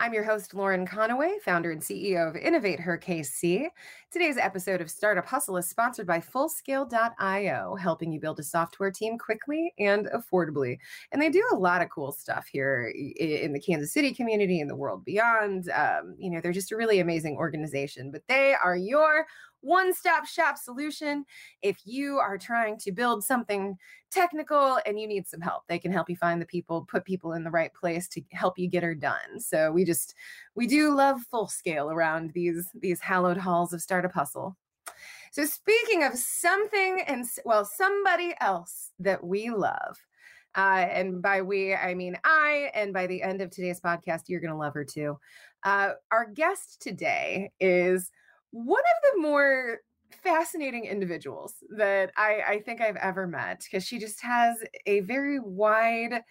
I'm your host, Lauren Conaway, founder and CEO of Innovate Her KC. Today's episode of Startup Hustle is sponsored by Fullscale.io, helping you build a software team quickly and affordably. And they do a lot of cool stuff here in the Kansas City community and the world beyond. Um, you know, they're just a really amazing organization, but they are your one stop shop solution. If you are trying to build something technical and you need some help, they can help you find the people, put people in the right place to help you get her done. So we just, we do love full scale around these, these hallowed halls of startup hustle. So speaking of something and well, somebody else that we love, uh, and by we, I mean I. And by the end of today's podcast, you're going to love her too. Uh, our guest today is one of the more fascinating individuals that I, I think I've ever met because she just has a very wide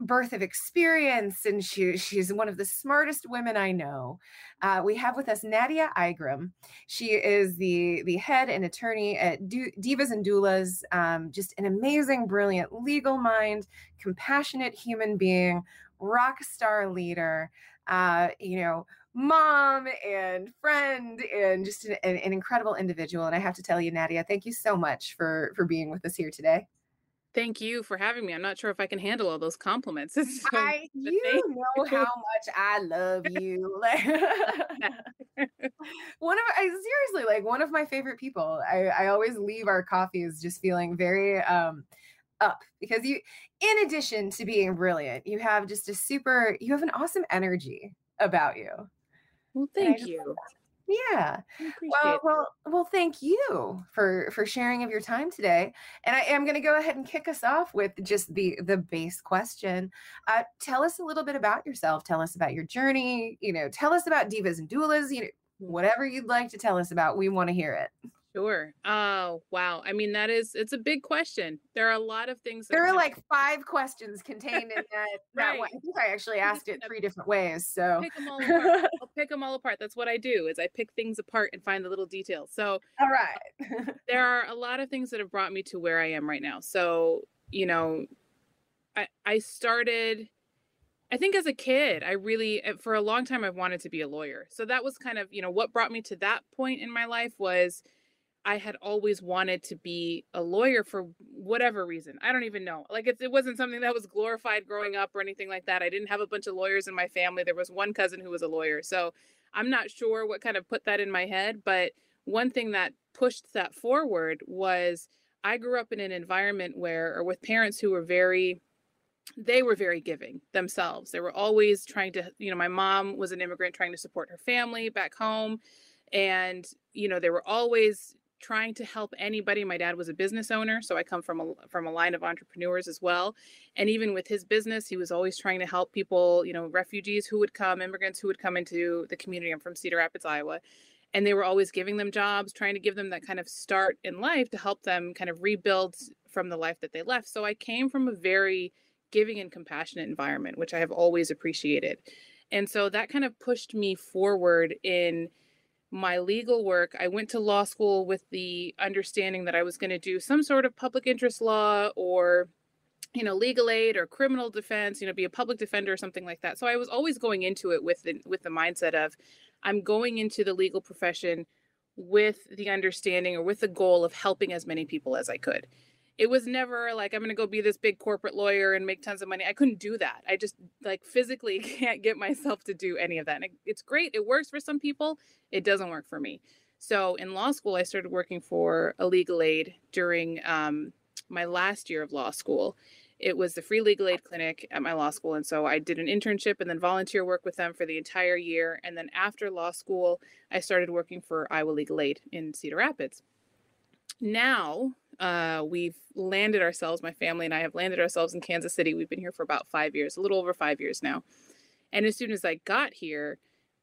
birth of experience and she she's one of the smartest women I know. Uh, we have with us Nadia Igram. She is the the head and attorney at du- Divas and Doulas. Um, just an amazing, brilliant legal mind, compassionate human being, rock star leader. Uh, you know, mom and friend and just an, an, incredible individual. And i have to tell you nadia thank you so much for for being with us here today. Thank you for having me. I'm not sure if i can handle all those compliments. So, I, you know how much i love you. One of i seriously like one of my favorite people. I i always leave our coffees just feeling very um up because you in addition to being brilliant you have just a super you have an awesome energy about you well, thank you. Yeah. Well, well, well, thank you for for sharing of your time today. And I am going to go ahead and kick us off with just the the base question. Uh, tell us a little bit about yourself. Tell us about your journey. You know, tell us about divas and doulas. You know, whatever you'd like to tell us about, we want to hear it. Sure. Oh, wow. I mean, that is, it's a big question. There are a lot of things. There are like five questions contained in that. that right. one. I think I actually asked it three different ways. So pick them all apart. I'll pick them all apart. That's what I do is I pick things apart and find the little details. So, all right. there are a lot of things that have brought me to where I am right now. So, you know, I, I started, I think as a kid, I really, eh, for a long time, I've wanted to be a lawyer. So that was kind of, you know, what brought me to that point in my life was, I had always wanted to be a lawyer for whatever reason. I don't even know. Like it, it wasn't something that was glorified growing up or anything like that. I didn't have a bunch of lawyers in my family. There was one cousin who was a lawyer. So I'm not sure what kind of put that in my head. But one thing that pushed that forward was I grew up in an environment where, or with parents who were very, they were very giving themselves. They were always trying to, you know, my mom was an immigrant trying to support her family back home. And, you know, they were always trying to help anybody. My dad was a business owner, so I come from a from a line of entrepreneurs as well. And even with his business, he was always trying to help people, you know, refugees who would come, immigrants who would come into the community. I'm from Cedar Rapids, Iowa. And they were always giving them jobs, trying to give them that kind of start in life to help them kind of rebuild from the life that they left. So I came from a very giving and compassionate environment, which I have always appreciated. And so that kind of pushed me forward in my legal work, I went to law school with the understanding that I was going to do some sort of public interest law or you know legal aid or criminal defense you know be a public defender or something like that. So i was always going into it with the with the mindset of i'm going into the legal profession with the understanding or with the goal of helping as many people as i could it was never like i'm going to go be this big corporate lawyer and make tons of money i couldn't do that i just like physically can't get myself to do any of that and it's great it works for some people it doesn't work for me so in law school i started working for a legal aid during um, my last year of law school it was the free legal aid clinic at my law school. And so I did an internship and then volunteer work with them for the entire year. And then after law school, I started working for Iowa Legal Aid in Cedar Rapids. Now uh, we've landed ourselves, my family and I have landed ourselves in Kansas City. We've been here for about five years, a little over five years now. And as soon as I got here,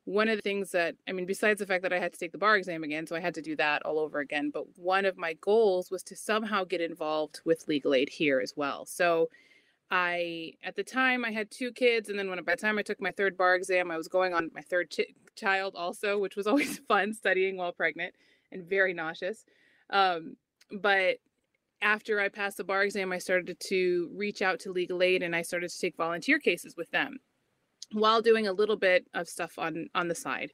one of the things that I mean, besides the fact that I had to take the bar exam again, so I had to do that all over again, but one of my goals was to somehow get involved with legal aid here as well. So I, at the time, I had two kids, and then when by the time I took my third bar exam, I was going on my third ch- child also, which was always fun studying while pregnant and very nauseous. Um, but after I passed the bar exam, I started to reach out to legal aid and I started to take volunteer cases with them while doing a little bit of stuff on on the side.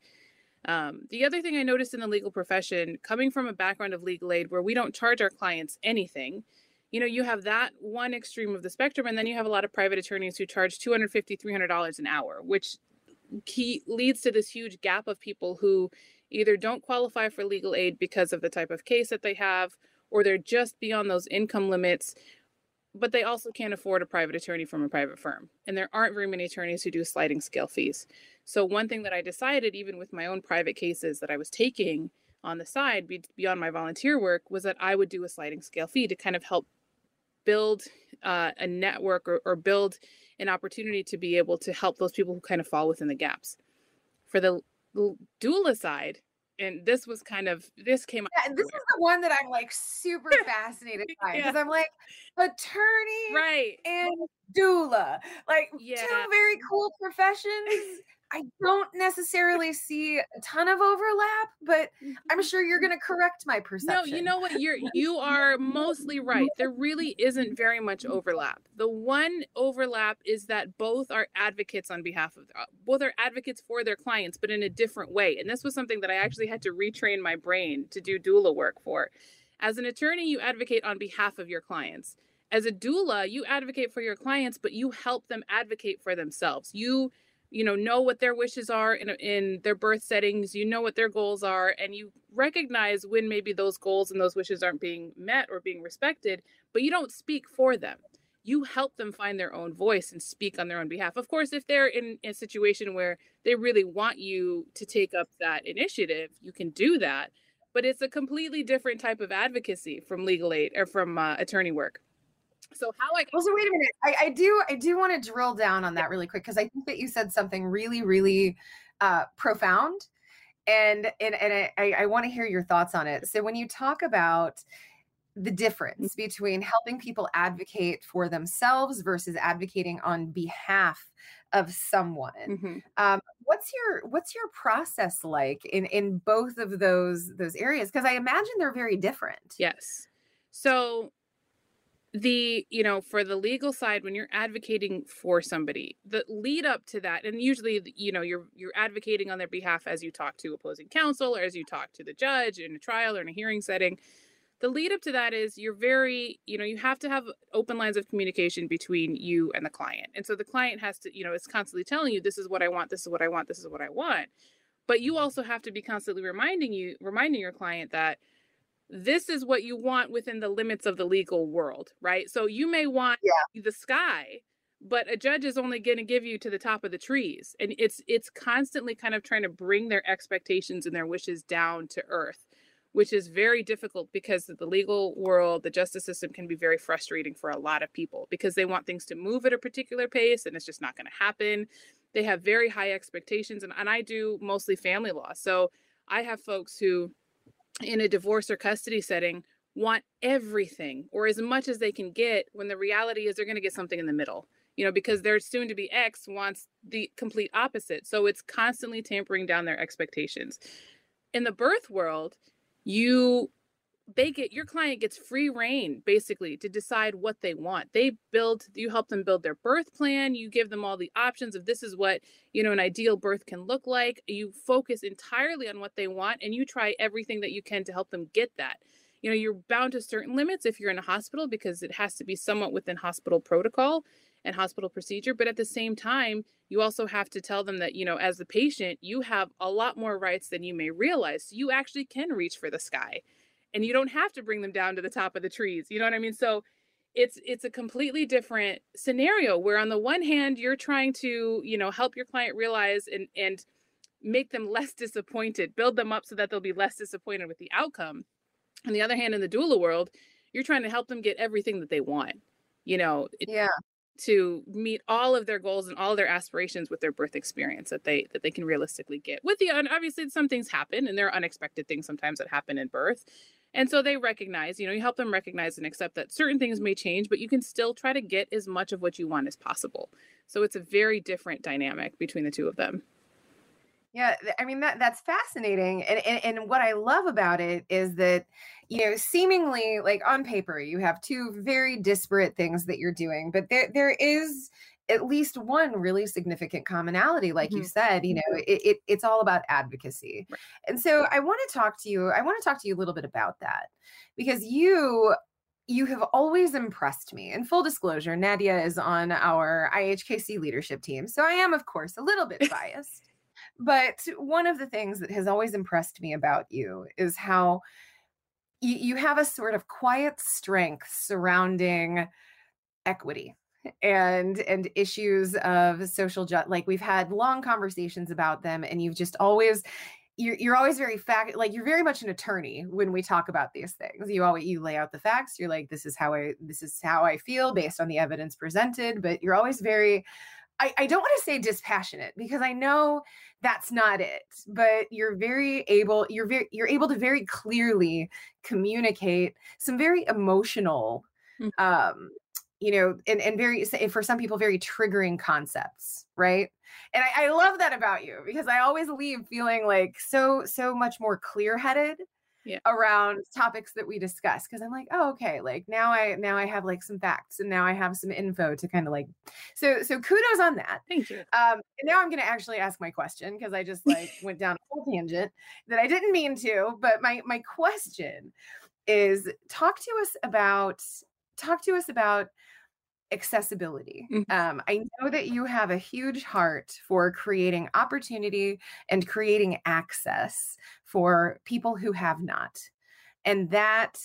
Um, the other thing I noticed in the legal profession, coming from a background of legal aid where we don't charge our clients anything, you know, you have that one extreme of the spectrum, and then you have a lot of private attorneys who charge $250, $300 an hour, which key, leads to this huge gap of people who either don't qualify for legal aid because of the type of case that they have, or they're just beyond those income limits but they also can't afford a private attorney from a private firm. And there aren't very many attorneys who do sliding scale fees. So, one thing that I decided, even with my own private cases that I was taking on the side beyond my volunteer work, was that I would do a sliding scale fee to kind of help build uh, a network or, or build an opportunity to be able to help those people who kind of fall within the gaps. For the doula side, and this was kind of this came up yeah, this is the one that i'm like super fascinated by because yeah. i'm like attorney right and doula like yeah. two very cool professions I don't necessarily see a ton of overlap, but I'm sure you're going to correct my perception. No, you know what? You're you are mostly right. There really isn't very much overlap. The one overlap is that both are advocates on behalf of uh, both are advocates for their clients, but in a different way. And this was something that I actually had to retrain my brain to do doula work for. As an attorney, you advocate on behalf of your clients. As a doula, you advocate for your clients, but you help them advocate for themselves. You you know know what their wishes are in, in their birth settings you know what their goals are and you recognize when maybe those goals and those wishes aren't being met or being respected but you don't speak for them. You help them find their own voice and speak on their own behalf. Of course if they're in a situation where they really want you to take up that initiative you can do that but it's a completely different type of advocacy from legal aid or from uh, attorney work so how I well, so wait a minute. I, I do I do want to drill down on that really quick because I think that you said something really really uh, profound, and and and I, I want to hear your thoughts on it. So when you talk about the difference between helping people advocate for themselves versus advocating on behalf of someone mm-hmm. um, what's your what's your process like in in both of those those areas because i imagine they're very different yes so the you know for the legal side when you're advocating for somebody the lead up to that and usually you know you're you're advocating on their behalf as you talk to opposing counsel or as you talk to the judge in a trial or in a hearing setting the lead up to that is you're very you know you have to have open lines of communication between you and the client and so the client has to you know is constantly telling you this is what i want this is what i want this is what i want but you also have to be constantly reminding you reminding your client that this is what you want within the limits of the legal world, right? So you may want yeah. the sky, but a judge is only going to give you to the top of the trees. And it's it's constantly kind of trying to bring their expectations and their wishes down to earth, which is very difficult because the legal world, the justice system can be very frustrating for a lot of people because they want things to move at a particular pace and it's just not going to happen. They have very high expectations and, and I do mostly family law. So I have folks who in a divorce or custody setting want everything or as much as they can get when the reality is they're going to get something in the middle you know because their soon to be ex wants the complete opposite. So it's constantly tampering down their expectations. In the birth world you they get your client gets free rein basically to decide what they want. They build you help them build their birth plan you give them all the options of this is what you know an ideal birth can look like. You focus entirely on what they want and you try everything that you can to help them get that. You know you're bound to certain limits if you're in a hospital because it has to be somewhat within hospital protocol and hospital procedure but at the same time you also have to tell them that you know as the patient you have a lot more rights than you may realize you actually can reach for the sky and you don't have to bring them down to the top of the trees. You know what I mean? So it's it's a completely different scenario where on the one hand you're trying to you know help your client realize and and make them less disappointed build them up so that they'll be less disappointed with the outcome on the other hand in the doula world you're trying to help them get everything that they want you know yeah to meet all of their goals and all their aspirations with their birth experience that they that they can realistically get with the obviously some things happen and there are unexpected things sometimes that happen in birth and so they recognize, you know, you help them recognize and accept that certain things may change, but you can still try to get as much of what you want as possible. So it's a very different dynamic between the two of them. Yeah, I mean that that's fascinating, and, and and what I love about it is that you know seemingly like on paper you have two very disparate things that you're doing, but there there is at least one really significant commonality like mm-hmm. you said you know mm-hmm. it, it, it's all about advocacy right. and so i want to talk to you i want to talk to you a little bit about that because you you have always impressed me in full disclosure nadia is on our ihkc leadership team so i am of course a little bit biased but one of the things that has always impressed me about you is how you, you have a sort of quiet strength surrounding equity and and issues of social ju- like we've had long conversations about them and you've just always you're, you're always very fact like you're very much an attorney when we talk about these things you always you lay out the facts you're like this is how i this is how i feel based on the evidence presented but you're always very I, I don't want to say dispassionate because I know that's not it, but you're very able, you're very you're able to very clearly communicate some very emotional mm-hmm. um you know, and, and very for some people, very triggering concepts, right? And I, I love that about you because I always leave feeling like so, so much more clear-headed yeah. around topics that we discuss because i'm like oh okay like now i now i have like some facts and now i have some info to kind of like so so kudos on that thank you um and now i'm going to actually ask my question because i just like went down a whole tangent that i didn't mean to but my my question is talk to us about talk to us about accessibility. Mm-hmm. Um, I know that you have a huge heart for creating opportunity and creating access for people who have not. And that,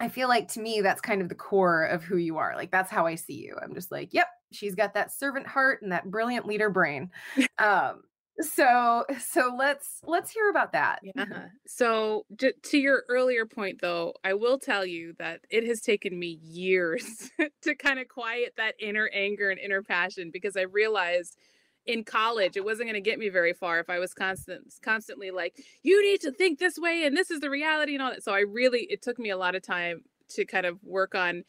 I feel like to me, that's kind of the core of who you are. Like, that's how I see you. I'm just like, yep, she's got that servant heart and that brilliant leader brain. Um, so so let's let's hear about that. Yeah. Mm-hmm. So j- to your earlier point though i will tell you that it has taken me years to kind of quiet that inner anger and inner passion because i realized in college it wasn't going to get me very far if i was constant constantly like you need to think this way and this is the reality and all that. So i really it took me a lot of time to kind of work on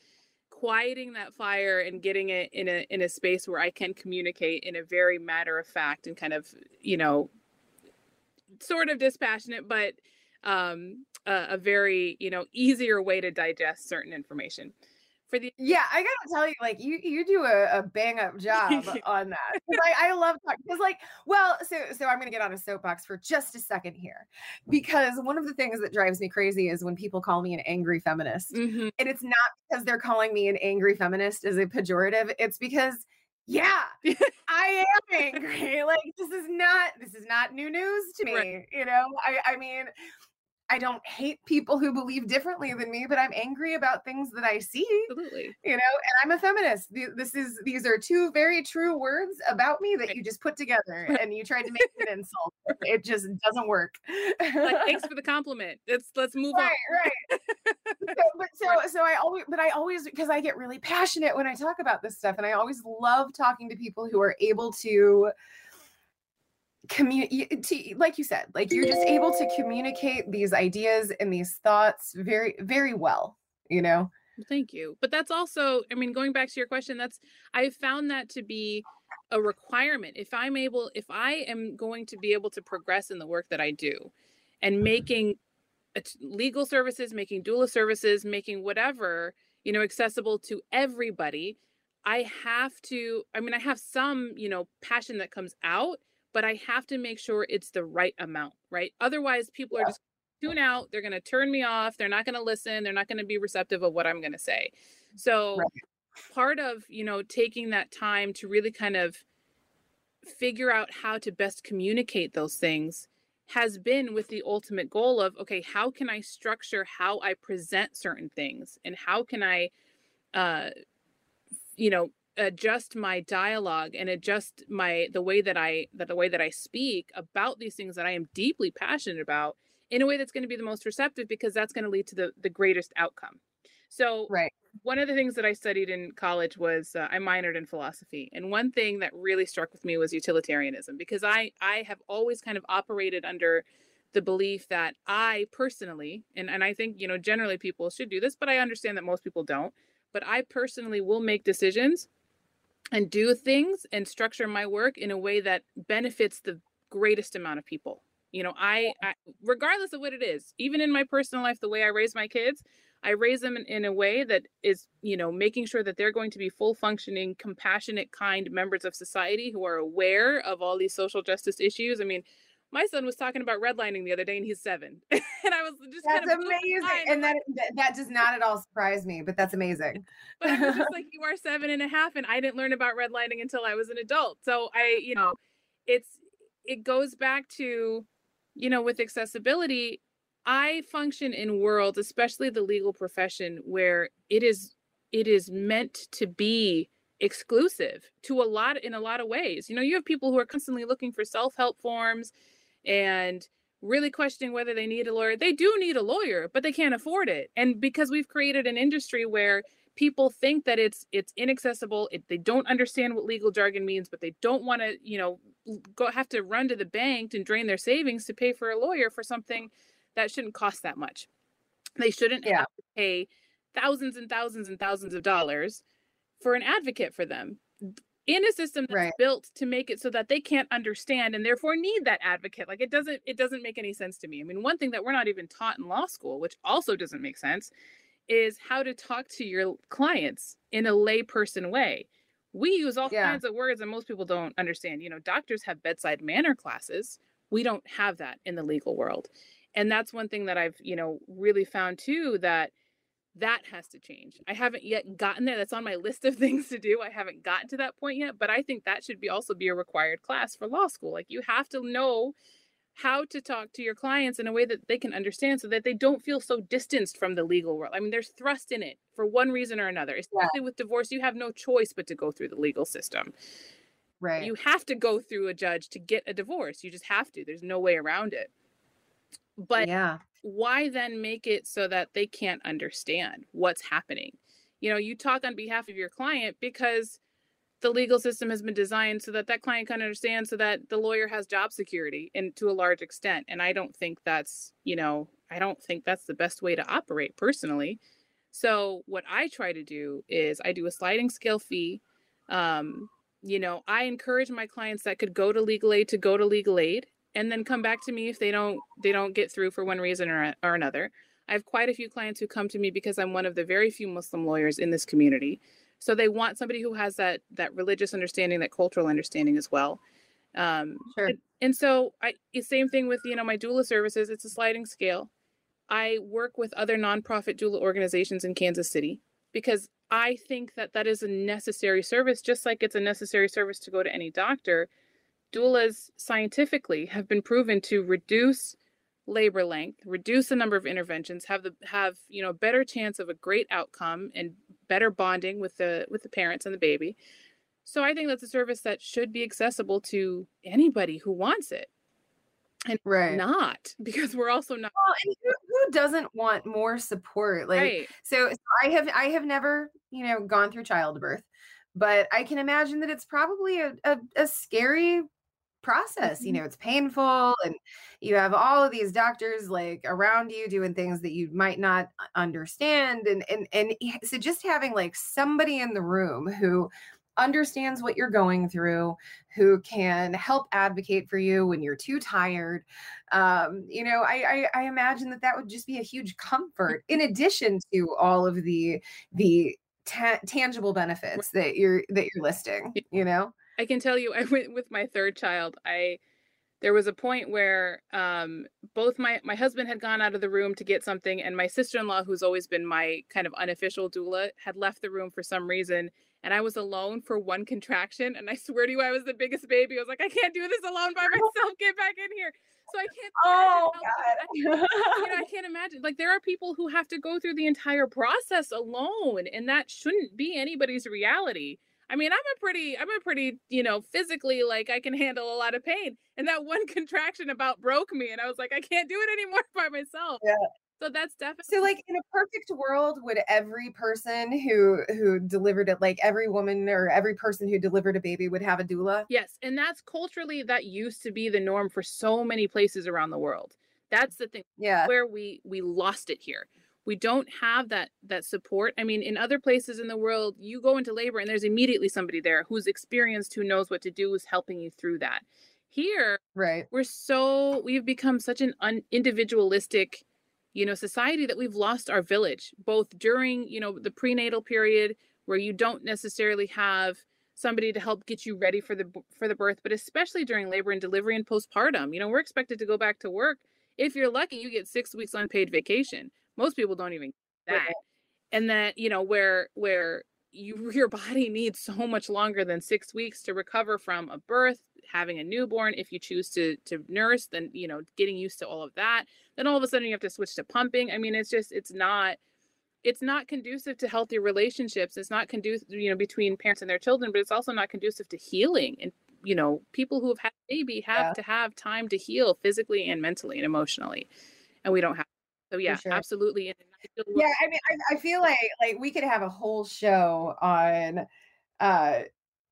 quieting that fire and getting it in a in a space where I can communicate in a very matter of fact and kind of you know sort of dispassionate but um a, a very you know easier way to digest certain information for the yeah i gotta tell you like you you do a, a bang up job on that I, I love because like well so so i'm gonna get on a soapbox for just a second here because one of the things that drives me crazy is when people call me an angry feminist mm-hmm. and it's not because they're calling me an angry feminist as a pejorative it's because yeah i am angry like this is not this is not new news to me right. you know i i mean I don't hate people who believe differently than me, but I'm angry about things that I see. Absolutely. You know, and I'm a feminist. This is these are two very true words about me that you just put together and you tried to make it an insult. It just doesn't work. like, thanks for the compliment. Let's let's move right, on. Right. so, but so so I always but I always because I get really passionate when I talk about this stuff and I always love talking to people who are able to communicate uh, like you said like you're just able to communicate these ideas and these thoughts very very well you know? Thank you but that's also i mean going back to your question that's i found that to be a requirement. If i'm able if i am going to be able to progress in the work that i do and mm-hmm. making legal services making doula services making whatever you know accessible to everybody i have to i mean i have some you know passion that comes out but I have to make sure it's the right amount, right? Otherwise, people yeah. are just tune out. They're going to turn me off. They're not going to listen. They're not going to be receptive of what I'm going to say. So, right. part of, you know, taking that time to really kind of figure out how to best communicate those things has been with the ultimate goal of okay, how can I structure how I present certain things and how can I uh you know adjust my dialogue and adjust my the way that i that the way that i speak about these things that i am deeply passionate about in a way that's going to be the most receptive because that's going to lead to the the greatest outcome. So right. one of the things that i studied in college was uh, i minored in philosophy and one thing that really struck with me was utilitarianism because i i have always kind of operated under the belief that i personally and and i think you know generally people should do this but i understand that most people don't but i personally will make decisions and do things and structure my work in a way that benefits the greatest amount of people. You know I, I, regardless of what it is even in my personal life the way i raise my kids i raise them in, in, a way that is you know making sure that they're going to be full functioning compassionate kind members of society who are aware of all these social justice issues. I mean my son was talking about redlining the other day and he's seven. And i was just that's kind of amazing and that that does not at all surprise me but that's amazing. But i was just like you are seven and a half and i didn't learn about redlining until i was an adult. So i you know it's it goes back to you know with accessibility i function in worlds especially the legal profession where it is it is meant to be exclusive to a lot in a lot of ways. You know you have people who are constantly looking for self-help forms and really questioning whether they need a lawyer. They do need a lawyer, but they can't afford it. And because we've created an industry where people think that it's it's inaccessible, it, they don't understand what legal jargon means, but they don't want to, you know, go have to run to the bank and drain their savings to pay for a lawyer for something that shouldn't cost that much. They shouldn't yeah. have to pay thousands and thousands and thousands of dollars for an advocate for them in a system that's right. built to make it so that they can't understand and therefore need that advocate like it doesn't it doesn't make any sense to me. I mean one thing that we're not even taught in law school which also doesn't make sense is how to talk to your clients in a layperson way. We use all yeah. kinds of words that most people don't understand. You know doctors have bedside manner classes. We don't have that in the legal world. And that's one thing that i've you know really found too that that has to change. I haven't yet gotten there. That's on my list of things to do. I haven't gotten to that point yet, but I think that should be also be a required class for law school. Like you have to know how to talk to your clients in a way that they can understand so that they don't feel so distanced from the legal world. I mean, there's thrust in it for one reason or another. Especially yeah. with divorce, you have no choice but to go through the legal system. Right. You have to go through a judge to get a divorce. You just have to. There's no way around it. But yeah why then make it so that they can't understand what's happening? You know, you talk on behalf of your client because the legal system has been designed so that that client can understand so that the lawyer has job security and to a large extent and i don't think that's you know i don't think that's the best way to operate personally so what i try to do is i do a sliding scale fee um, you know i encourage my clients that could go to legal aid to go to legal aid and then come back to me if they don't they don't get through for one reason or, or another. I have quite a few clients who come to me because i'm one of the very few muslim lawyers in this community. So they want somebody who has that that religious understanding that cultural understanding as well. Um sure. and, and so i same thing with you know my doula services it's a sliding scale. I work with other nonprofit doula organizations in kansas city because i think that that is a necessary service just like it's a necessary service to go to any doctor doulas scientifically have been proven to reduce labor length, reduce the number of interventions, have the have you know better chance of a great outcome and better bonding with the with the parents and the baby. So I think that's a service that should be accessible to anybody who wants it. And right. not because we're also not well, and who, who doesn't want more support? Like right. so, so I have I have never, you know, gone through childbirth, but I can imagine that it's probably a, a, a scary process you mm-hmm. know it's painful and you have all of these doctors like around you doing things that you might not understand and and and so just having like somebody in the room who understands what you're going through who can help advocate for you when you're too tired um, you know I, I i imagine that that would just be a huge comfort in addition to all of the the ta- tangible benefits that you're that you're listing you know I can tell you, I went with my third child. I there was a point where um, both my my husband had gone out of the room to get something, and my sister in law, who's always been my kind of unofficial doula, had left the room for some reason. and I was alone for one contraction. And I swear to you, I was the biggest baby. I was like, I can't do this alone by myself. Get back in here. So I can't. Oh God. you know, I can't imagine. Like there are people who have to go through the entire process alone, and that shouldn't be anybody's reality. I mean, I'm a pretty, I'm a pretty, you know, physically like I can handle a lot of pain. And that one contraction about broke me, and I was like, I can't do it anymore by myself. Yeah. So that's definitely so like in a perfect world, would every person who who delivered it, like every woman or every person who delivered a baby would have a doula? Yes. And that's culturally that used to be the norm for so many places around the world. That's the thing. Yeah. Where we we lost it here. We don't have that that support. I mean, in other places in the world, you go into labor and there's immediately somebody there who's experienced, who knows what to do, who's helping you through that. Here, right. We're so we've become such an un, individualistic you know society that we've lost our village both during you know the prenatal period where you don't necessarily have somebody to help get you ready for the for the birth but especially during labor and delivery and postpartum you know we're expected to go back to work if you're lucky you get 6 weeks unpaid vacation most people don't even that. Right. and that you know where where you your body needs so much longer than 6 weeks to recover from a birth having a newborn if you choose to to nurse then you know getting used to all of that then all of a sudden you have to switch to pumping. I mean it's just it's not it's not conducive to healthy relationships. It's not conducive you know between parents and their children but it's also not conducive to healing. And you know people who have had a baby have yeah. to have time to heal physically and mentally and emotionally. And we don't have so yeah sure. absolutely yeah i mean I, I feel like like we could have a whole show on uh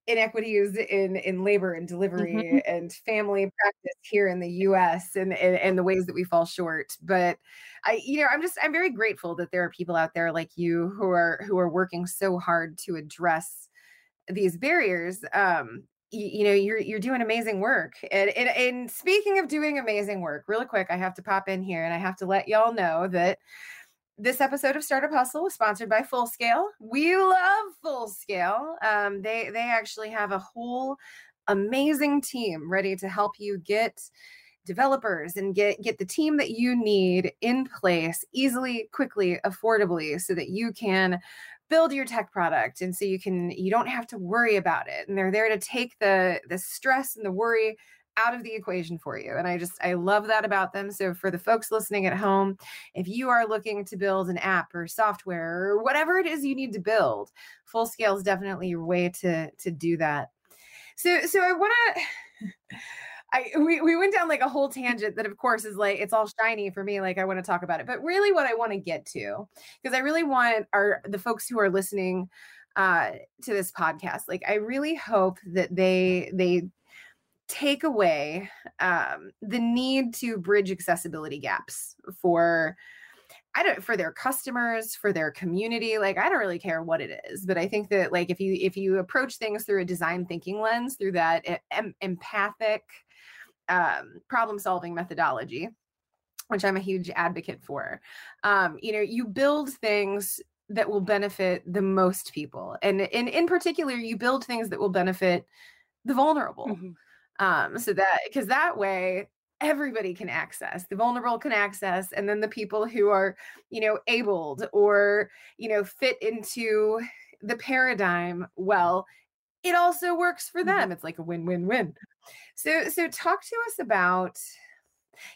inequities in in labor and delivery mm-hmm. and family practice here in the US and, and, and the ways that we fall short but I you know I'm just I'm very grateful that there are people out there like you who are who are working so hard to address these barriers um you, know you're you're doing amazing work and, and and speaking of doing amazing work really quick I have to pop in here and I have to let y'all know that this episode of Startup Hustle was sponsored by Full Scale. We love Full Scale. Um, they they actually have a whole amazing team ready to help you get developers and get get the team that you need in place easily, quickly, affordably, so that you can build your tech product and so you can you don't have to worry about it and they're there to take the the stress and the worry out of the equation for you. And I just, I love that about them. So for the folks listening at home, if you are looking to build an app or software or whatever it is you need to build, full scale is definitely your way to, to do that. So, so I want to, I, we, we went down like a whole tangent that of course is like it's all shiny for me like i want to talk about it but really what i want to get to because i really want our the folks who are listening uh to this podcast like i really hope that they they take away um, the need to bridge accessibility gaps for I don't for their customers, for their community. Like I don't really care what it is, but I think that like if you if you approach things through a design thinking lens, through that em- empathic um, problem solving methodology, which I'm a huge advocate for, um, you know, you build things that will benefit the most people, and in in particular, you build things that will benefit the vulnerable. Mm-hmm. Um so that because that way everybody can access the vulnerable can access and then the people who are you know abled or you know fit into the paradigm well it also works for them. Mm-hmm. it's like a win-win-win so so talk to us about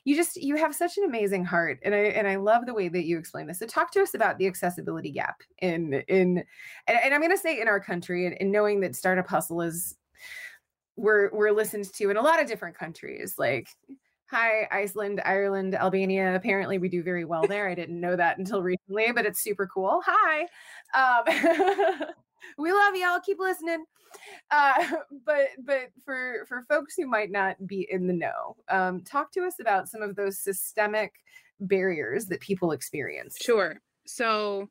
you just you have such an amazing heart and i and i love the way that you explain this. So talk to us about the accessibility gap in in and, and i'm going to say in our country and, and knowing that startup hustle is we're we're listened to in a lot of different countries like hi iceland ireland albania. Apparently we do very well there. I didn't know that until recently but it's super cool. Hi um, we love y'all keep listening uh, but but for for folks who might not be in the know um, talk to us about some of those systemic barriers that people experience sure so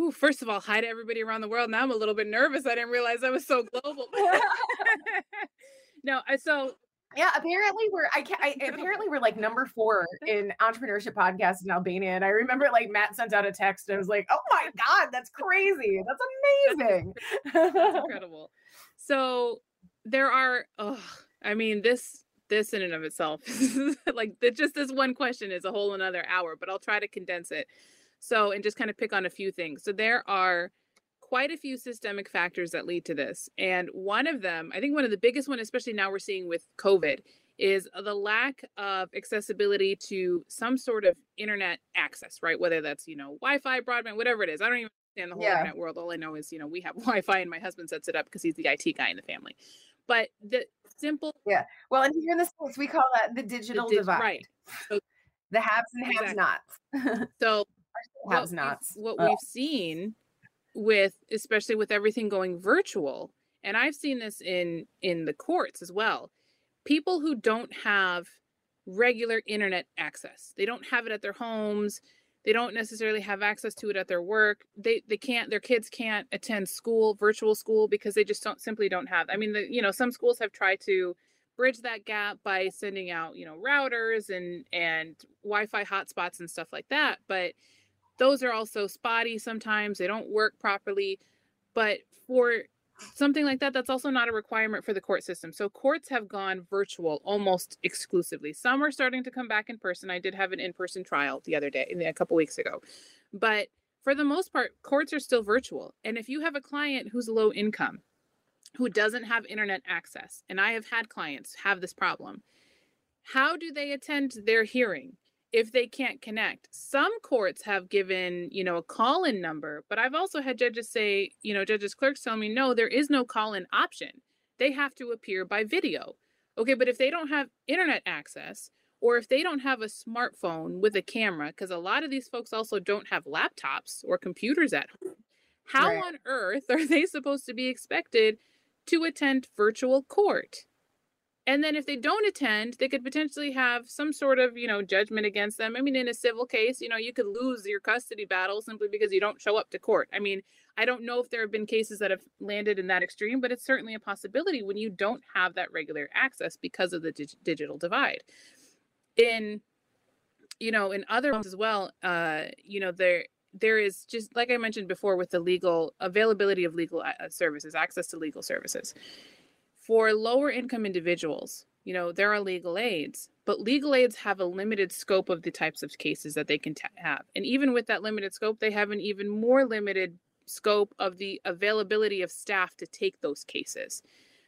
Ooh, first of all, hi to everybody around the world. Now I'm a little bit nervous. I didn't realize I was so global. no, I so yeah, apparently we're I, I apparently we're like number four in entrepreneurship podcasts in Albania, and I remember like Matt sent out a text and I was like, "Oh my god, that's crazy! That's amazing! that's incredible." So there are, oh, I mean this this in and of itself, like the, just this one question is a whole another hour, but I'll try to condense it. So, and just kind of pick on a few things. So, there are quite a few systemic factors that lead to this. And one of them, I think one of the biggest one, especially now we're seeing with COVID, is the lack of accessibility to some sort of internet access, right? Whether that's, you know, Wi-Fi, broadband, whatever it is. I don't even understand the whole yeah. internet world. All I know is, you know, we have Wi-Fi and my husband sets it up because he's the IT guy in the family. But the simple Yeah. Well, and here in the States, we call that the digital the dig- divide. Right. So, the haves and have nots. so have nots. What oh. we've seen with especially with everything going virtual, and I've seen this in in the courts as well people who don't have regular internet access. They don't have it at their homes. They don't necessarily have access to it at their work. They they can't their kids can't attend school, virtual school because they just don't simply don't have. I mean, the, you know, some schools have tried to bridge that gap by sending out, you know, routers and and Wi-Fi hotspots and stuff like that, but those are also spotty sometimes. They don't work properly. But for something like that that's also not a requirement for the court system so courts have gone virtual almost exclusively some are starting to come back in person i did have an in-person trial the other day a couple weeks ago but for the most part courts are still virtual and if you have a client who's low income who doesn't have internet access and i have had clients have this problem how do they attend their hearing if they can't connect. Some courts have given, you know, a call in number, but I've also had judges say, you know, judges clerks tell me, no, there is no call in option. They have to appear by video. Okay, but if they don't have internet access, or if they don't have a smartphone with a camera, because a lot of these folks also don't have laptops or computers at home, how right. on earth are they supposed to be expected to attend virtual court? And then if they don't attend, they could potentially have some sort of, you know, judgment against them. I mean, in a civil case, you know, you could lose your custody battle simply because you don't show up to court. I mean, I don't know if there have been cases that have landed in that extreme, but it's certainly a possibility when you don't have that regular access because of the dig- digital divide. In you know, in other ones as well, uh, you know, there there is just like I mentioned before with the legal availability of legal uh, services, access to legal services for lower income individuals, you know, there are legal aids, but legal aids have a limited scope of the types of cases that they can t- have. And even with that limited scope, they have an even more limited scope of the availability of staff to take those cases.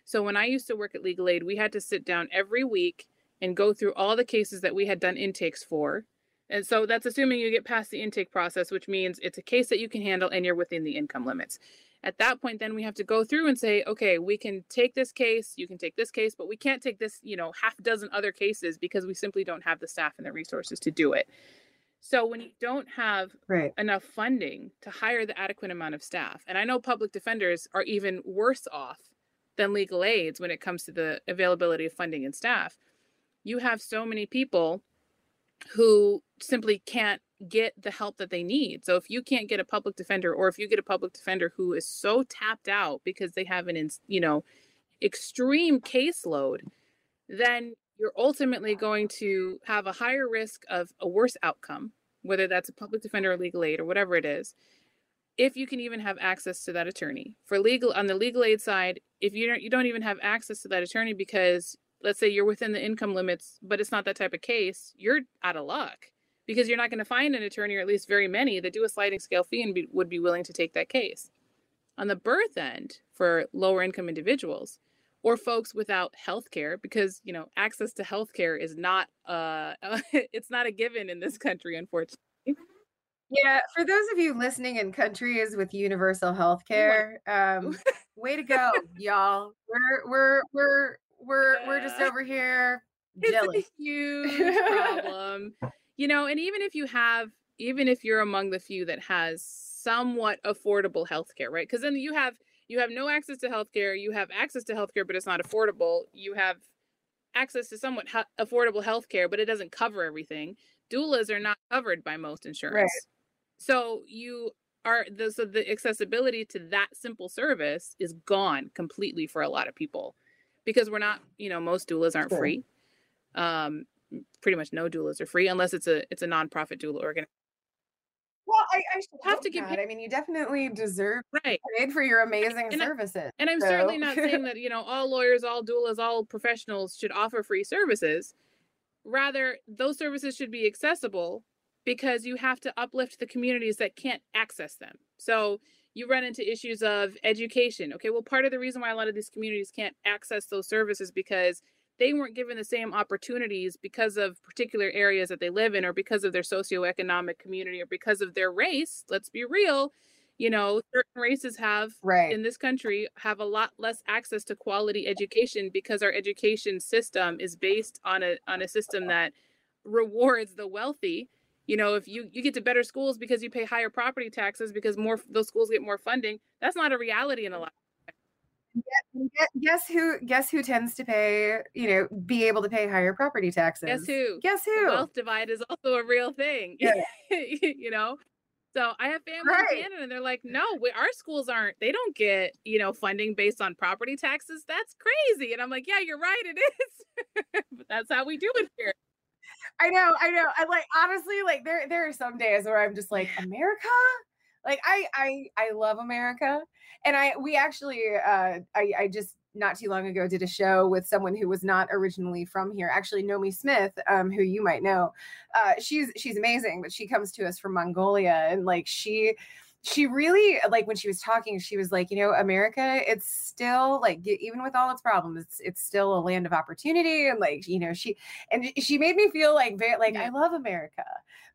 So when I used to work at legal aid, we had to sit down every week and go through all the cases that we had done intakes for. And so that's assuming you get past the intake process, which means it's a case that you can handle and you're within the income limits at that point then we have to go through and say okay we can take this case you can take this case but we can't take this you know half dozen other cases because we simply don't have the staff and the resources to do it so when you don't have right. enough funding to hire the adequate amount of staff and i know public defenders are even worse off than legal aids when it comes to the availability of funding and staff you have so many people who simply can't get the help that they need. So if you can't get a public defender or if you get a public defender who is so tapped out because they have an you know extreme caseload, then you're ultimately going to have a higher risk of a worse outcome, whether that's a public defender or legal aid or whatever it is. If you can even have access to that attorney. For legal on the legal aid side, if you don't you don't even have access to that attorney because let's say you're within the income limits, but it's not that type of case, you're out of luck because you're not going to find an attorney, or at least very many, that do a sliding scale fee and be, would be willing to take that case. On the birth end, for lower income individuals or folks without health care, because you know access to health care is not uh, it's not a given in this country, unfortunately. Yeah, for those of you listening in countries with universal health care, um, way to go, y'all. We're we're we're we're we're just over here. Jelly. It's a huge problem you know and even if you have even if you're among the few that has somewhat affordable healthcare right because then you have you have no access to healthcare you have access to healthcare but it's not affordable you have access to somewhat ha- affordable healthcare but it doesn't cover everything doulas are not covered by most insurance right. so you are the so the accessibility to that simple service is gone completely for a lot of people because we're not you know most doulas aren't sure. free um pretty much no doulas are free unless it's a it's a nonprofit doula organization. Well, I, I have to give. paid. I mean, you definitely deserve right. paid for your amazing and services. I, and I'm so. certainly not saying that you know all lawyers, all doulas, all professionals should offer free services. Rather, those services should be accessible because you have to uplift the communities that can't access them. So you run into issues of education. Okay, well, part of the reason why a lot of these communities can't access those services because they weren't given the same opportunities because of particular areas that they live in or because of their socioeconomic community or because of their race. Let's be real. You know, certain races have right. in this country have a lot less access to quality education because our education system is based on a on a system that rewards the wealthy you know if you you get to better schools because you pay higher property taxes because more those schools get more funding that's not a reality in a lot guess who guess who tends to pay you know be able to pay higher property taxes? guess who? Guess who? the wealth divide is also a real thing yeah. you know? So i have family right. in canada and they're like no we, our schools aren't they don't get you know funding based on property taxes that's crazy and i'm like yeah you're right it is. But that's how we do it here I know, I know. I like honestly, like there there are some days where I'm just like, America? Like I I I love America. And I we actually uh I, I just not too long ago did a show with someone who was not originally from here actually nomi smith um, who you might know uh, she's she's amazing but she comes to us from mongolia and like she she really like when she was talking she was like you know america it's still like even with all its problems it's it's still a land of opportunity and like you know she and she made me feel like very like yeah. i love america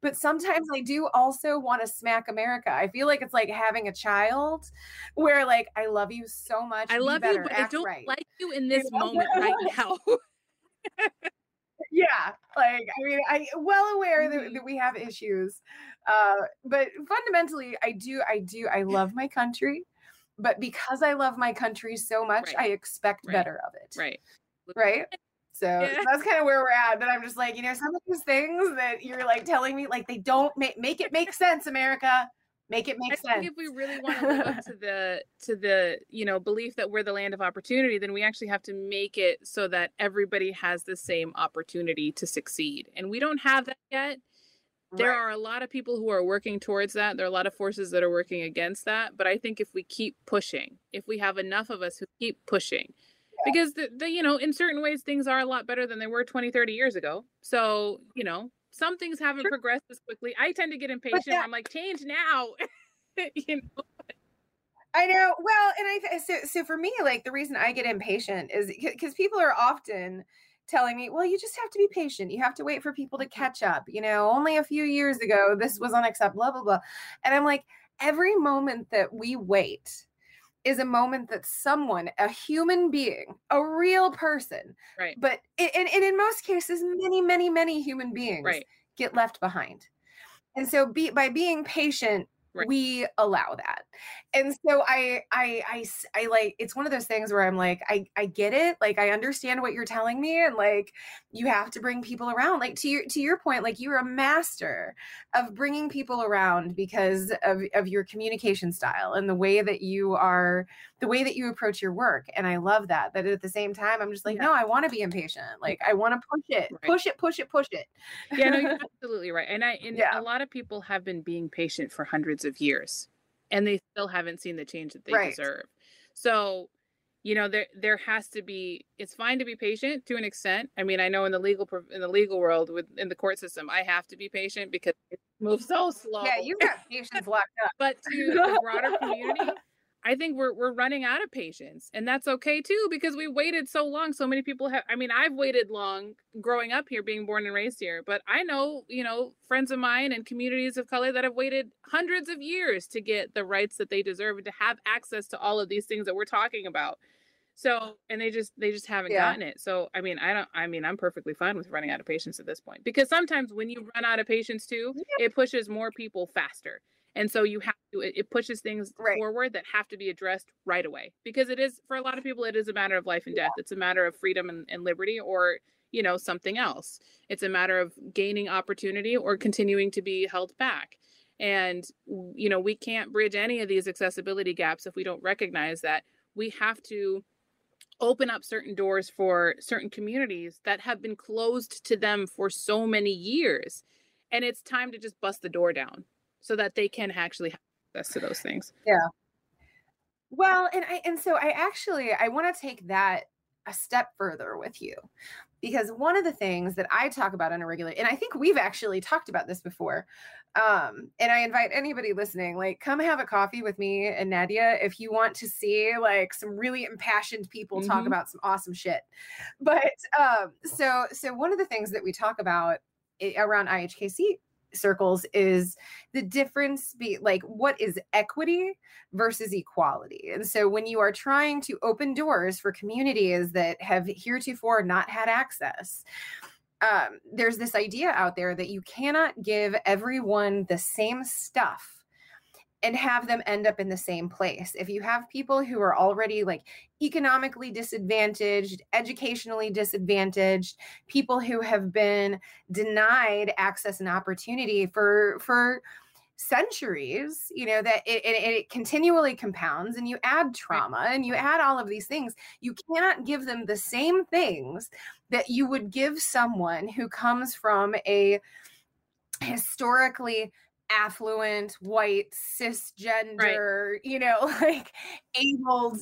but sometimes i do also want to smack america i feel like it's like having a child where like i love you so much i love better, you but i don't right. like you in this moment right now yeah like i mean i well aware that, that we have issues uh but fundamentally i do i do i love my country but because i love my country so much right. i expect right. better of it right right so yeah. that's kind of where we're at but i'm just like you know some of these things that you're like telling me like they don't make make it make sense america make it make I sense. if we really want to live up to the to the you know belief that we're the land of opportunity, then we actually have to make it so that everybody has the same opportunity to succeed, and we don't have that yet. There Right. are a lot of people who are working towards that. There are a lot of forces that are working against that. But I think if we keep pushing, if we have enough of us who keep pushing, because the, the you know in certain ways things are a lot better than they were 20 30 years ago so you know some things haven't Sure. progressed as quickly i tend to get impatient that- i'm like change now you know I know. Well, and I so so for me, like the reason I get impatient is because people are often telling me, "Well, you just have to be patient. You have to wait for people to mm-hmm. catch up." You know, only a few years ago this was unacceptable. Blah blah blah. And I'm like, every moment that we wait is a moment that someone, a human being, a real person, right but and, and and in most cases, many, many, many human beings right get left behind. And so be, by being patient, Right. we allow that. And so I, I i i like, it's one of those things where I'm like, I, I get it. Like, I understand what you're telling me. And like, you have to bring people around. Like to your, to your point, like you're a master of bringing people around because of, of your communication style and the way that you are, the way that you approach your work. And I love that, that at the same time, I'm just like, Yeah. no, I want to be impatient. Like I want to push it, Right. push it, push it, push it. yeah no you're absolutely right and i and Yeah. a lot of people have been being patient for hundreds of years and they still haven't seen the change that they Right. deserve so you know there there has to be it's fine to be patient to an extent i mean i know in the legal in the legal world with in the court system i have to be patient because it moves so slow Yeah, you've got patience locked up. but to the broader community i think we're we're running out of patience and that's okay too because we waited so long so many people have i mean i've waited long growing up here being born and raised here but i know you know friends of mine and communities of color that have waited hundreds of years to get the rights that they deserve and to have access to all of these things that we're talking about. So and they just they just haven't Yeah. gotten it. So i mean i don't i mean i'm perfectly fine with running out of patience at this point because sometimes when you run out of patience too it pushes more people faster and so you have to it, it pushes things Right. forward that have to be addressed right away because it is for a lot of people it is a matter of life and death. It's a matter of freedom and, and liberty or you know something else. It's a matter of gaining opportunity or continuing to be held back. And you know we can't bridge any of these accessibility gaps if we don't recognize that we have to open up certain doors for certain communities that have been closed to them for so many years. And it's time to just bust the door down so that they can actually have access to those things Yeah. Well, and I and so I actually I want to take that a step further with you because one of the things that I talk about on a regular, and I think we've actually talked about this before. Um, and I invite anybody listening, like, come have a coffee with me and Nadia if you want to see like some really impassioned people mm-hmm. talk about some awesome shit. But um, so so one of the things that we talk about eh, around IHKC circles is the difference be like what is equity versus equality. And so when you are trying to open doors for communities that have heretofore not had access um, there's this idea out there that you cannot give everyone the same stuff and have them end up in the same place. If you have people who are already like economically disadvantaged, educationally disadvantaged, people who have been denied access and opportunity for for centuries you know that it, it, it, continually compounds and you add trauma and you add all of these things you cannot give them the same things that you would give someone who comes from a historically affluent white cisgender right. you know like abled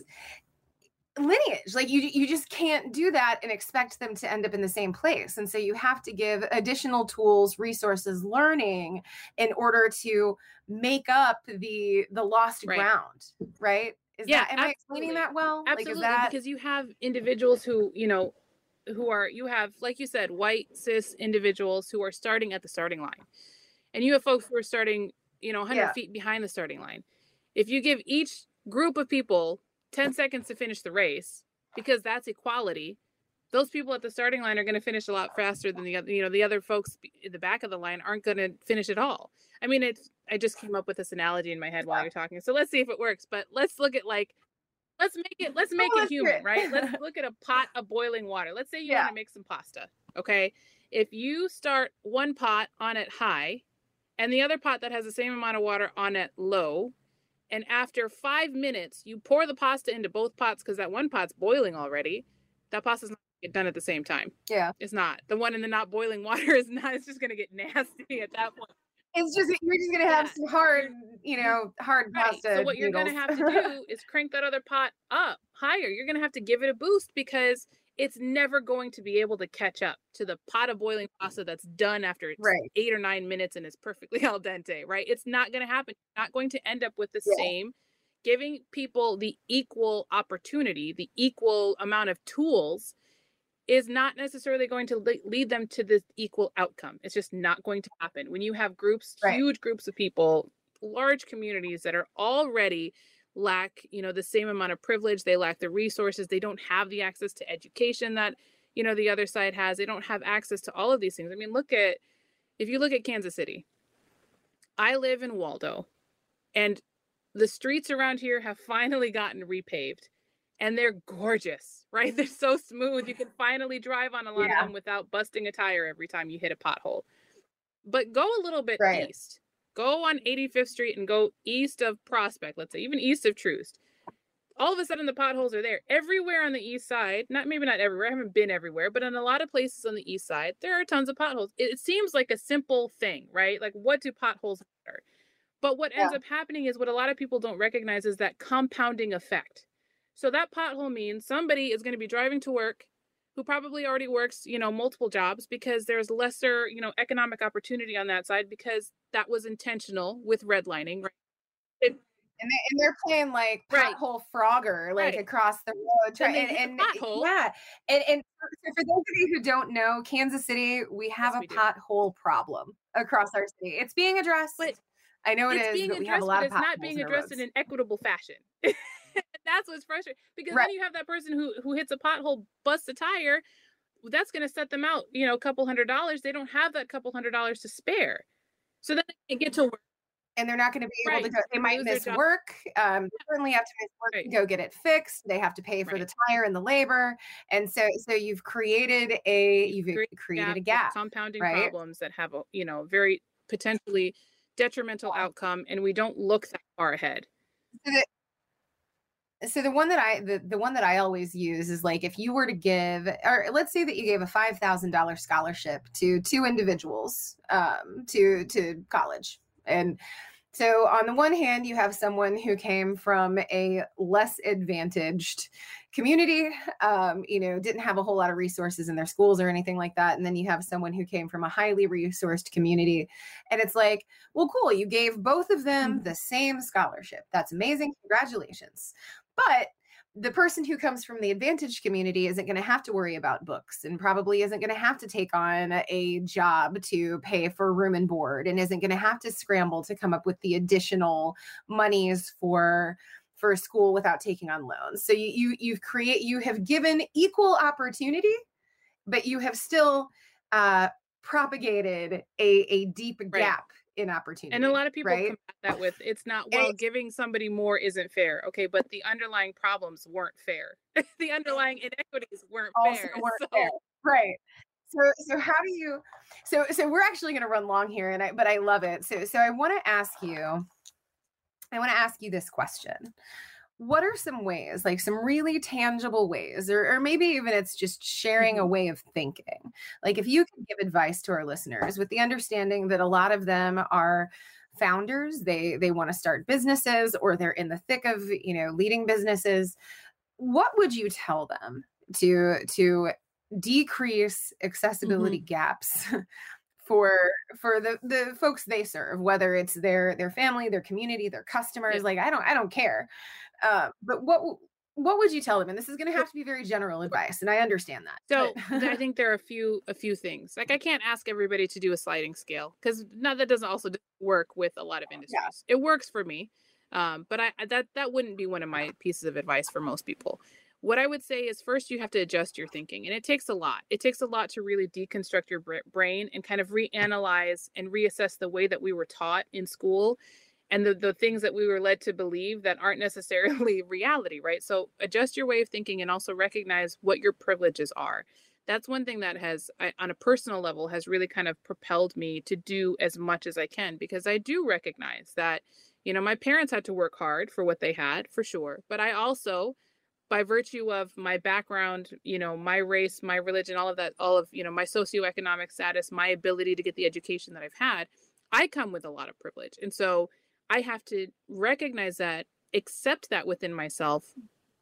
lineage like you you just can't do that and expect them to end up in the same place and so you have to give additional tools resources learning in order to make up the the lost right. ground right is yeah, that am absolutely. i explaining that well absolutely like, that... because you have individuals who you know who are you have like you said white cis individuals who are starting at the starting line and you have folks who are starting you know 100 yeah. feet behind the starting line. If you give each group of people 10 seconds to finish the race because that's equality those people at the starting line are going to finish a lot faster than the other you know the other folks in the back of the line aren't going to finish at all. I mean it's i just came up with this analogy in my head while you're talking so let's see if it works but let's look at like let's make it let's make it human right? Let's look at a pot of boiling water. Let's say you yeah. want to make some pasta okay? If you start one pot on it high and the other pot that has the same amount of water on at low and after five minutes, you pour the pasta into both pots because that one pot's boiling already. That pasta's not get done at the same time. Yeah. It's not. The one in the not boiling water is not, it's just gonna get nasty at that point. It's just you're just gonna have yeah. some hard, you know, hard right. pasta. So what you're gonna have to do is crank that other pot up higher. You're gonna have to give it a boost because it's never going to be able to catch up to the pot of boiling pasta mm. that's done after right. eight or nine minutes and is perfectly al dente, right? It's not going to happen. You're not going to end up with the yeah. same. Giving people the equal opportunity, the equal amount of tools is not necessarily going to lead them to this equal outcome. It's just not going to happen. When you have groups, right. huge groups of people, large communities that are already lack you know the same amount of privilege they lack the resources they don't have the access to education that you know the other side has they don't have access to all of these things. I mean look at if you look at kansas city i live in waldo and the streets around here have finally gotten repaved and they're gorgeous right? They're so smooth. You can finally drive on a lot yeah. of them without busting a tire every time you hit a pothole. But go a little bit right. east go on 85th Street and go east of Prospect, let's say, even east of Troost. All of a sudden, the potholes are there everywhere on the east side. Not maybe not everywhere. I haven't been everywhere, but in a lot of places on the east side, there are tons of potholes. It, seems like a simple thing, right? Like, what do potholes matter? But what ends yeah. up happening is what a lot of people don't recognize is that compounding effect. So that pothole means somebody is going to be driving to work who probably already works, you know, multiple jobs because there's lesser, you know, economic opportunity on that side because that was intentional with redlining, right? It, and, they, are playing like pothole right. Frogger like right. across the road. and, and, eh, and yeah, and, and for, for, those of you who don't know, Kansas City, we have yes, a we pothole problem across our city. It's being addressed. But I know it is, being but we have a lot of it's not being addressed in an equitable fashion. that's what's frustrating because right. then you have that person who who hits a pothole, busts a tire. That's going to set them out, you know, a couple hundred dollars. They don't have that couple hundred dollars to spare, so then they get to work. And they're not going to be able right. to go. They might miss work. Um, certainly have to miss work right. to go get it fixed. They have to pay for the tire and the labor, and so so you've created a you've, you've created a gap, compounding problems that have a you know very potentially detrimental outcome, and we don't look that far ahead. So the, so the one that i the, the one that i always use is like if you were to give or let's say that you gave a $5000 scholarship to two individuals um, to to college and so on the one hand you have someone who came from a less advantaged community, um, you know, didn't have a whole lot of resources in their schools or anything like that. And then you have someone who came from a highly resourced community. And it's like, well, cool, you gave both of them mm-hmm. the same scholarship. That's amazing. Congratulations. But the person who comes from the advantaged community isn't going to have to worry about books and probably isn't going to have to take on a job to pay for room and board and isn't going to have to scramble to come up with the additional monies for for school without taking on loans. So you you you've create you have given equal opportunity, but you have still uh propagated a a deep right. gap in opportunity. And a lot of people right? that with it's not well it's, giving somebody more isn't fair. Okay, but the underlying problems weren't fair. the underlying inequities weren't fair. Weren't so. fair. Right. So so how do you so so we're actually going to run long here and I but I love it. So so I want to ask you I want to ask you this question what are some ways like some really tangible ways or, or maybe even it's just sharing a mm-hmm. way of thinking like if you could give advice to our listeners with the understanding that a lot of them are founders they they want to start businesses or they're in the thick of you know leading businesses what would you tell them to to decrease accessibility mm-hmm. gaps for for the the folks they serve whether it's their their family their community their customers like i don't i don't care uh, but what what would you tell them? And this is going to have to be very general advice and i understand that so i think there are a few a few things. Like i can't ask everybody to do a sliding scale because now that doesn't also work with a lot of industries. Yeah. it works for me um, but i that that wouldn't be one of my pieces of advice for most people. What I would say is first you have to adjust your thinking, and it takes a lot. It takes a lot to really deconstruct your brain and kind of reanalyze and reassess the way that we were taught in school and the, the things that we were led to believe that aren't necessarily reality, right? So adjust your way of thinking and also recognize what your privileges are. That's one thing that has, on a personal level, has really kind of propelled me to do as much as I can because I do recognize that, you know, my parents had to work hard for what they had, for sure. But I also, by virtue of my background, you know, my race, my religion, all of that, all of, you know, my socioeconomic status, my ability to get the education that I've had, I come with a lot of privilege. And so I have to recognize that, accept that within myself,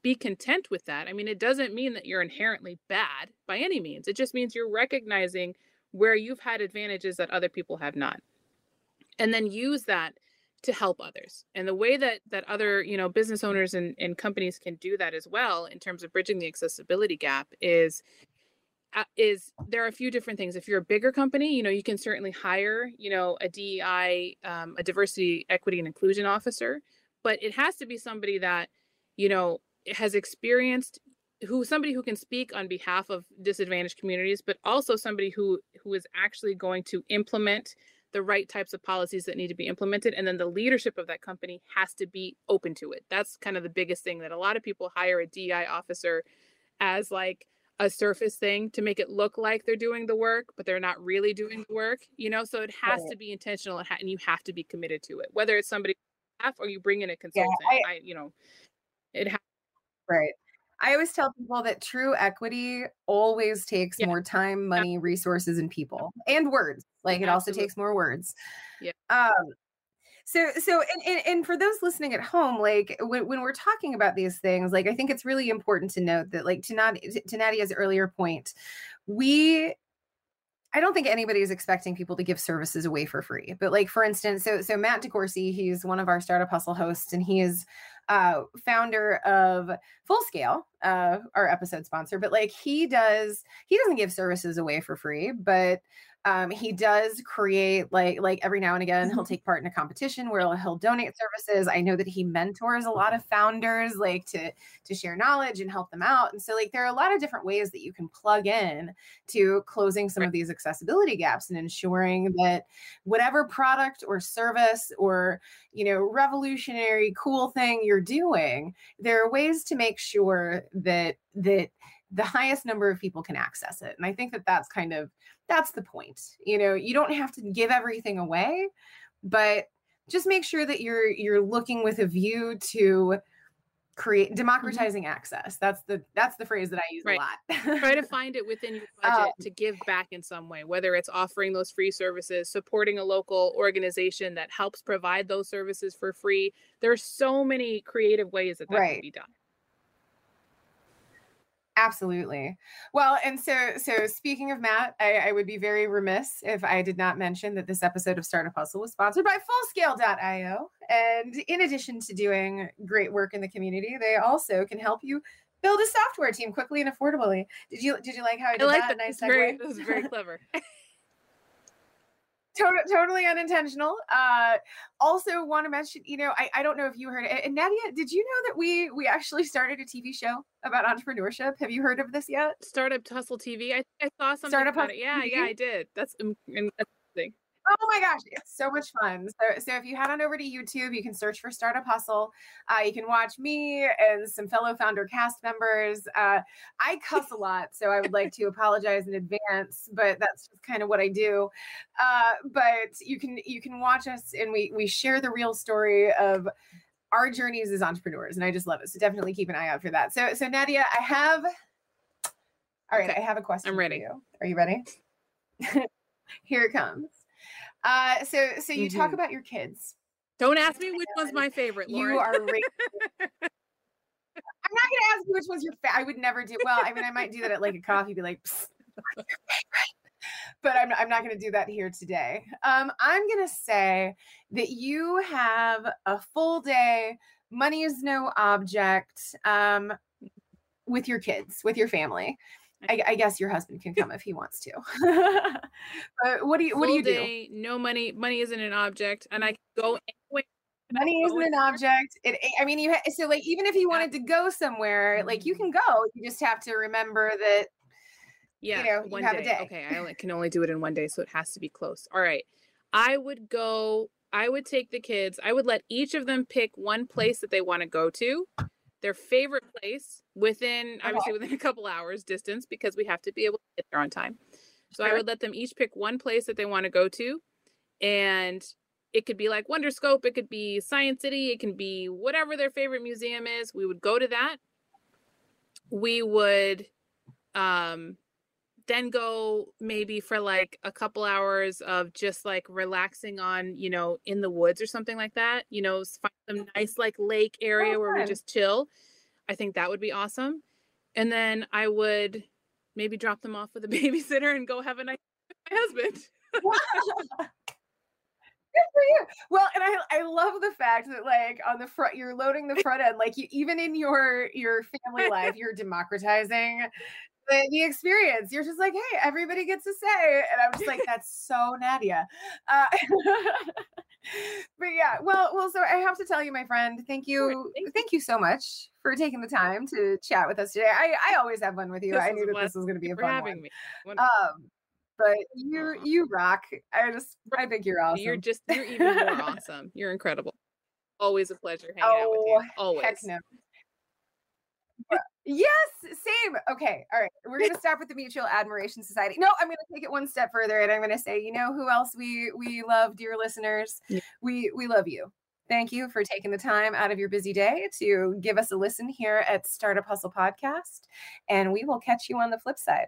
be content with that. I mean, it doesn't mean that you're inherently bad by any means. It just means you're recognizing where you've had advantages that other people have not. And then use that to help others and the way that that other you know business owners and, and companies can do that as well in terms of bridging the accessibility gap is is there are a few different things. If you're a bigger company you know you can certainly hire you know a dei um, a diversity equity and inclusion officer but it has to be somebody that you know has experienced who somebody who can speak on behalf of disadvantaged communities but also somebody who who is actually going to implement the right types of policies that need to be implemented and then the leadership of that company has to be open to it. That's kind of the biggest thing that a lot of people hire a DEI officer as like a surface thing to make it look like they're doing the work but they're not really doing the work you know so it has right. to be intentional and you have to be committed to it whether it's somebody or you bring in a consultant yeah, I, I, you know it has right I always tell people that true equity always takes yeah. more time, money, resources, and people and words. Like it also takes more words. Yeah. Um, so so and, and, and for those listening at home like when, when we're talking about these things like i think it's really important to note that like to not to nadia's earlier point we I don't think anybody is expecting people to give services away for free. But like for instance, so so Matt DeCoursey, he's one of our Startup Hustle hosts, and he is uh, founder of Full Scale, uh, our episode sponsor. But like he does, he doesn't give services away for free, but um, he does create like like every now and again he'll mm-hmm. take part in a competition where he'll, he'll, donate services. I know that he mentors a lot of founders like to to share knowledge and help them out and so like there are a lot of different ways that you can plug in to closing some of these accessibility gaps and ensuring that whatever product or service or you know revolutionary cool thing you're doing there are ways to make sure that that the highest number of people can access it and i think that that's kind of that's the point you know you don't have to give everything away but just make sure that you're you're looking with a view to create mm-hmm. democratizing mm-hmm. access that's the that's the phrase that i use right. a lot try to find it within your budget um, to give back in some way whether it's offering those free services supporting a local organization that helps provide those services for free there's so many creative ways that that right. can be done Absolutely. Well, and so so speaking of Matt, I, I, would be very remiss if I did not mention that this episode of Startup Hustle was sponsored by Fullscale.io. And in addition to doing great work in the community, they also can help you build a software team quickly and affordably. Did you did you like how I did I like that? that. Nice very, that was very clever. Totally, totally unintentional. Uh, also, want to mention, you know, I, I don't know if you heard it. And Nadia, did you know that we we actually started a TV show about entrepreneurship? Have you heard of this yet? Startup Hustle TV. I, I saw something Startup about Hustle it. Yeah, TV? yeah, I did. That's amazing. Oh my gosh, it's so much fun. So, so if you head on over to YouTube, you can search for Startup Hustle. Uh, you can watch me and some fellow founder cast members. Uh, I cuss a lot, so I would like to apologize in advance, but that's just kind of what I do. Uh, but you can you can watch us, and we we share the real story of our journeys as entrepreneurs, and I just love it. So definitely keep an eye out for that. So, so Nadia, I have. All right, okay. I have a question. I'm ready. you. Are you ready? Here it comes. Uh, so so you mm-hmm. talk about your kids. Don't ask me which one's my favorite. Lauren. You are. Ra- I'm not gonna ask you which one's your favorite. I would never do. Well, I mean, I might do that at like a coffee, be like, but I'm I'm not gonna do that here today. Um, I'm gonna say that you have a full day. Money is no object. Um, with your kids, with your family. I, I, guess your husband can come if he wants to. but what do you what Full do you day, do? No money. Money isn't an object, and I mm. can go anywhere. Money isn't an object. It. I mean, you ha- so like even if you wanted to go somewhere, like you mm-hmm. can go. You just have to remember that. Yeah, you know, one you day. day. Okay, I only, can only do it in one day, so it has to be close. All right, I would go. I would take the kids. I would let each of them pick one mm. place that they want to go to their favorite place within okay. obviously within a couple hours distance because we have to be able to get there on time. So sure. I would let them each pick one place that they want to go to and it could be like Wonderscope, it could be Science City, it can be whatever their favorite museum is. We would go to that. We would um then go maybe for like a couple hours of just like relaxing on, you know, in the woods or something like that. You know, find some nice like lake area oh, where we just chill. I think that would be awesome. And then I would maybe drop them off with a babysitter and go have a night with my husband. Good for you. Well, and I I love the fact that like on the front you're loading the front end like you even in your your family life you're democratizing the, the experience. You're just like, hey, everybody gets to say. And I'm just like, that's so Nadia. Uh, but yeah, well, well, so I have to tell you, my friend, thank you, thank you so much for taking the time to chat with us today. I, I always have fun with you. This I knew that this was going to be a fun having one. Me. Um, but you you rock. I just I think you're awesome. You're just you're even more awesome. You're incredible. Always a pleasure hanging oh, out with you. Oh, Always. Heck no. Yes, same. Okay, all right. We're gonna stop with the Mutual Admiration Society. No, I'm gonna take it one step further, and I'm gonna say, you know, who else we we love, dear listeners? Yeah. We we love you. Thank you for taking the time out of your busy day to give us a listen here at Startup Hustle Podcast, and we will catch you on the flip side.